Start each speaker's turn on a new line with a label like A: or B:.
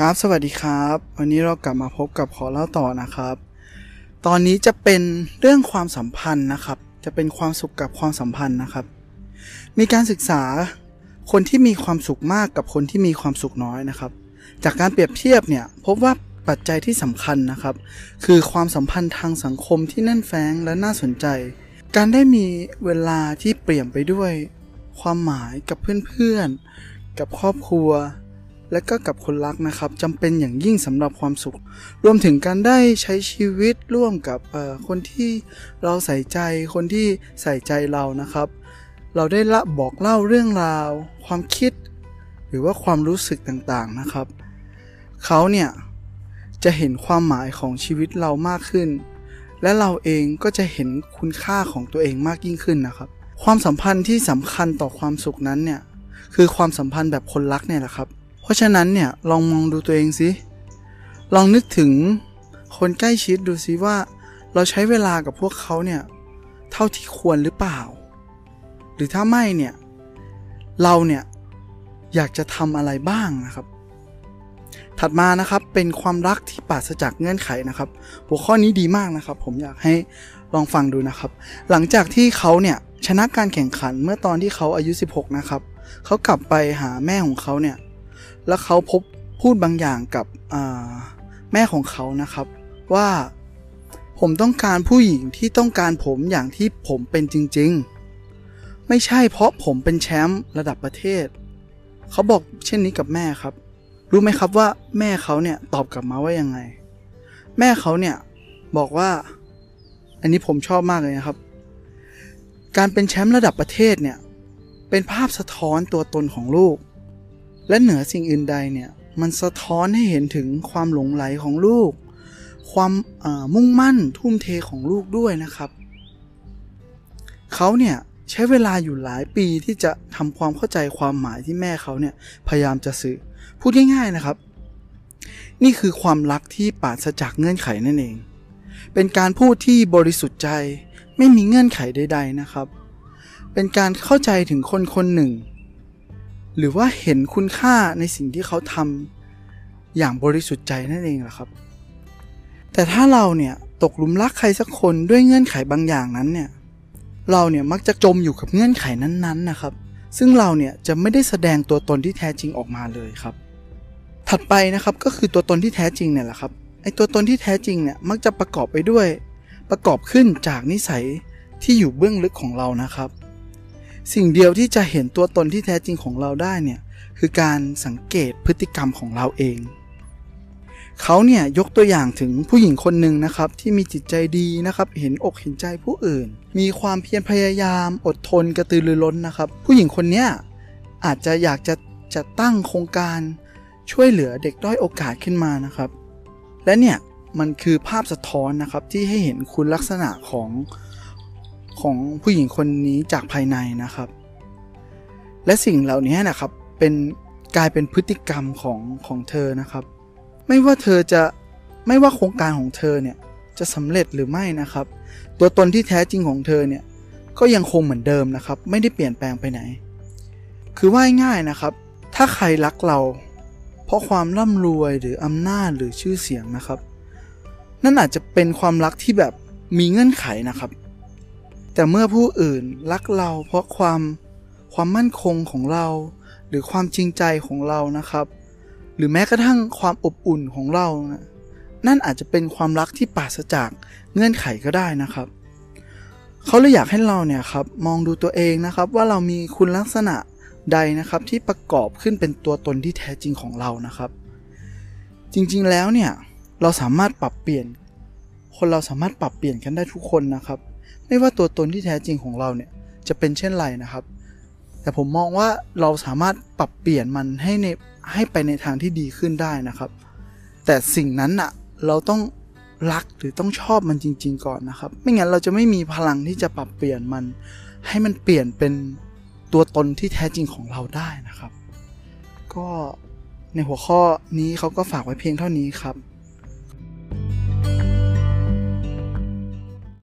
A: ครับ สวัสดีครับ วันนี้เรากลับมาพบกับขอเล่าต่อนะครับ ตอนนี้จะเป็นเรื่องความสัมพันธ์นะครับ จะเป็นความสุขกับความสัมพันธ์นะครับ มีการศึกษาคนที่มีความสุขมากกับคนที่มีความสุขน้อยนะครับ จากการเปรียบเทียบเนี่ยพบว่าปัจจัยที่สำคัญนะครับ คือความสัมพันธ์ทางสังคมที่แน่นแฟ้งและน่าสนใจ การได้มีเวลาที่เปลี่ยนไปด้วย ความหมายกับเพื่อนๆ กับครอบครัว และก็กับคนรักนะครับจำเป็นอย่างยิ่งสำหรับความสุข รวมถึงการได้ใช้ชีวิตร่วมกับคนที่เราใส่ใจ คนที่ใส่ใจเรานะครับ เราได้ละบอกเล่าเรื่องราว ความคิด หรือว่าความรู้สึกต่างๆนะครับ เขาเนี่ยจะเห็นความหมายของชีวิตเรามากขึ้น และเราเองก็จะเห็นคุณค่าของตัวเองมากยิ่งขึ้นนะครับ ความสัมพันธ์ที่สำคัญต่อความสุขนั้นเนี่ยคือความสัมพันธ์แบบคนรักเนี่ยแหละครับ เพราะฉะนั้นเนี่ยลองมองดูตัวเองสิลองนึกถึงคนใกล้ชิดดูสิว่า เราใช้เวลากับพวกเขาเนี่ยเท่าที่ควรหรือเปล่า หรือถ้าไม่เนี่ยเราเนี่ยอยากจะทำอะไรบ้างนะครับ ถัดมานะครับเป็นความรักที่ปราศจากเงื่อนไขนะครับ หัวข้อนี้ดีมากนะครับ ผมอยากให้ลองฟังดูนะครับ หลังจากที่เขาเนี่ยชนะการแข่งขันเมื่อตอนที่เขาอายุ 16 นะครับ เขากลับไปหาแม่ของเขาเนี่ย แล้วเขาพบพูดบางอย่างกับแม่ของเขานะครับ ว่าผมต้องการผู้หญิงที่ต้องการผมอย่างที่ผมเป็นจริง ๆ ไม่ใช่เพราะผมเป็นแชมป์ระดับประเทศ เขาบอกเช่นนี้กับแม่ครับ รู้ไหมครับว่าแม่เขาเนี่ยตอบกลับมาว่ายังไง แม่เขาเนี่ยบอกว่า อันนี้ผมชอบมากเลยนะครับ การเป็นแชมป์ระดับประเทศเนี่ยเป็นภาพสะท้อนตัวตนของลูก และเหนือสิ่งอื่นใดเนี่ยมันสะท้อนให้เห็นถึงความหลงไหลของลูก ความมุ่งมั่นทุ่มเทของลูกด้วยนะครับ เขาเนี่ยใช้เวลาอยู่หลายปีที่จะทำความเข้าใจความหมายที่แม่เขาเนี่ยพยายามจะสื่อ พูดง่ายๆนะครับ นี่คือความรักที่ปราศจากเงื่อนไขนั่นเอง เป็นการพูดที่บริสุทธิ์ใจ ไม่มีเงื่อนไขใด ๆนะครับ เป็นการเข้าใจถึงคนคนหนึ่ง หรือว่าเห็นคุณค่าในสิ่งที่เขาทำอย่างบริสุทธิ์ใจนั่นเองแหะครับ แต่ถ้าเราเนี่ยตกหลุมรักใครสักคนด้วยเงื่อนไขบางอย่างนั้นเนี่ยเราเนี่ยมักจะจมอยู่กับเงื่อนไขนั้นๆนะครับ ซึ่งเราเนี่ยจะไม่ได้แสดงตัวตนที่แท้จริงออกมาเลยครับ ถัดไปนะครับก็คือตัวตนที่แท้จริงเนี่ยแหละครับไอตัวตนที่แท้จริงเนี่ยมักจะประกอบไปด้วย ประกอบขึ้นจากนิสัยที่อยู่เบื้องลึกของเรานะครับ สิ่งเดียวที่จะเห็นตัวตนที่แท้จริงของเราได้เนี่ยคือการสังเกตพฤติกรรมของเราเอง เขาเนี่ยยกตัวอย่างถึงผู้หญิงคนหนึ่งนะครับที่มีจิตใจดีนะครับ เห็นอกเห็นใจผู้อื่น มีความเพียรพยายามอดทนกระตือรือร้นนะครับ ผู้หญิงคนเนี้ยอาจจะอยากจะจะตั้งโครงการช่วยเหลือเด็กด้อยโอกาสขึ้นมานะครับ และเนี่ยมันคือภาพสะท้อนนะครับที่ให้เห็นคุณลักษณะของ ของผู้หญิงคนนี้จากภายในนะครับ และสิ่งเหล่านี้นะครับเป็นกลายเป็นพฤติกรรมของของเธอนะครับ ไม่ว่าเธอจะไม่ว่าโครงการของเธอเนี่ยจะสำเร็จหรือไม่นะครับ ตัวตนที่แท้จริงของเธอเนี่ยก็ยังคงเหมือนเดิมนะครับ ไม่ได้เปลี่ยนแปลงไปไหน คือว่าง่ายนะครับ ถ้าใครรักเรา เพราะความร่ำรวยหรืออำนาจหรือชื่อเสียงนะครับ นั่นอาจจะเป็นความรักที่แบบมีเงื่อนไขนะครับ แต่เมื่อผู้อื่นรักเราเพราะความความมั่นคงของเรา หรือความจริงใจของเรานะครับ หรือแม้กระทั่งความอบอุ่นของเรานะนั่นอาจจะเป็นความรักที่ปราศจากเงื่อนไขก็ได้นะครับ เขาเลยอยากให้เราเนี่ยครับมองดูตัวเองนะครับ ว่าเรามีคุณลักษณะใดนะครับที่ประกอบขึ้นเป็นตัวตนที่แท้จริงของเรานะครับ จริงๆแล้วเนี่ยเราสามารถปรับเปลี่ยน คนเราสามารถปรับเปลี่ยนกันได้ทุกคนนะครับ ไม่ว่าตัวตนที่แท้จริงของเราเนี่ยจะเป็นเช่นไรนะครับ แต่ผมมองว่าเราสามารถปรับเปลี่ยนมันให้ในให้ไปในทางที่ดีขึ้นได้นะครับ แต่สิ่งนั้นอะเราต้องรักหรือต้องชอบมันจริง ๆ ก่อนนะครับ ไม่งั้นเราจะไม่มีพลังที่จะปรับเปลี่ยนมัน ให้มันเปลี่ยนเป็นตัวตนที่แท้จริงของเราได้นะครับ ก็ในหัวข้อนี้เขาก็ฝากไว้เพียงเท่านี้ครับ